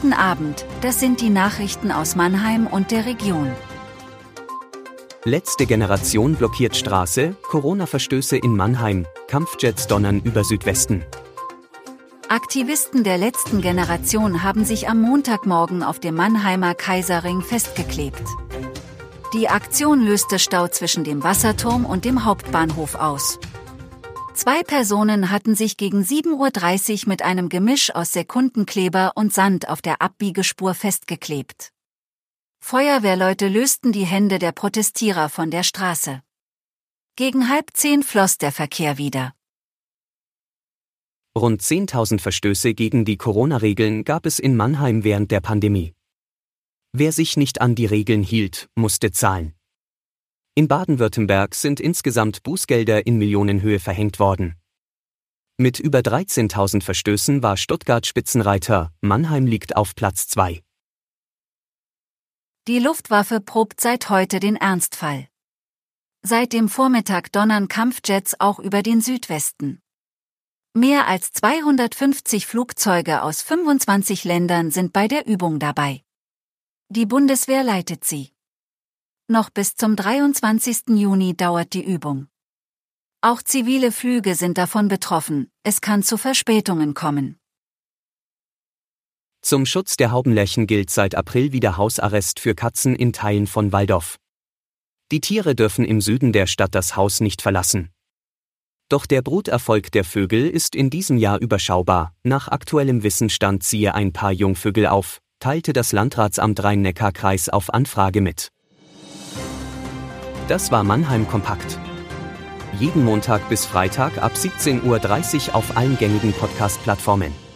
Guten Abend, das sind die Nachrichten aus Mannheim und der Region. Letzte Generation blockiert Straße, Corona-Verstöße in Mannheim, Kampfjets donnern über Südwesten. Aktivisten der letzten Generation haben sich am Montagmorgen auf dem Mannheimer Kaiserring festgeklebt. Die Aktion löste Stau zwischen dem Wasserturm und dem Hauptbahnhof aus. Zwei Personen hatten sich gegen 7.30 Uhr mit einem Gemisch aus Sekundenkleber und Sand auf der Abbiegespur festgeklebt. Feuerwehrleute lösten die Hände der Protestierer von der Straße. Gegen halb zehn floss der Verkehr wieder. Rund 10.000 Verstöße gegen die Corona-Regeln gab es in Mannheim während der Pandemie. Wer sich nicht an die Regeln hielt, musste zahlen. In Baden-Württemberg sind insgesamt Bußgelder in Millionenhöhe verhängt worden. Mit über 13.000 Verstößen war Stuttgart Spitzenreiter, Mannheim liegt auf Platz 2. Die Luftwaffe probt seit heute den Ernstfall. Seit dem Vormittag donnern Kampfjets auch über den Südwesten. Mehr als 250 Flugzeuge aus 25 Ländern sind bei der Übung dabei. Die Bundeswehr leitet sie. Noch bis zum 23. Juni dauert die Übung. Auch zivile Flüge sind davon betroffen, es kann zu Verspätungen kommen. Zum Schutz der Haubenlerchen gilt seit April wieder Hausarrest für Katzen in Teilen von Waldorf. Die Tiere dürfen im Süden der Stadt das Haus nicht verlassen. Doch der Bruterfolg der Vögel ist in diesem Jahr überschaubar. Nach aktuellem Wissensstand ziehe ein paar Jungvögel auf, teilte das Landratsamt Rhein-Neckar-Kreis auf Anfrage mit. Das war Mannheim Kompakt. Jeden Montag bis Freitag ab 17.30 Uhr auf allen gängigen Podcast-Plattformen.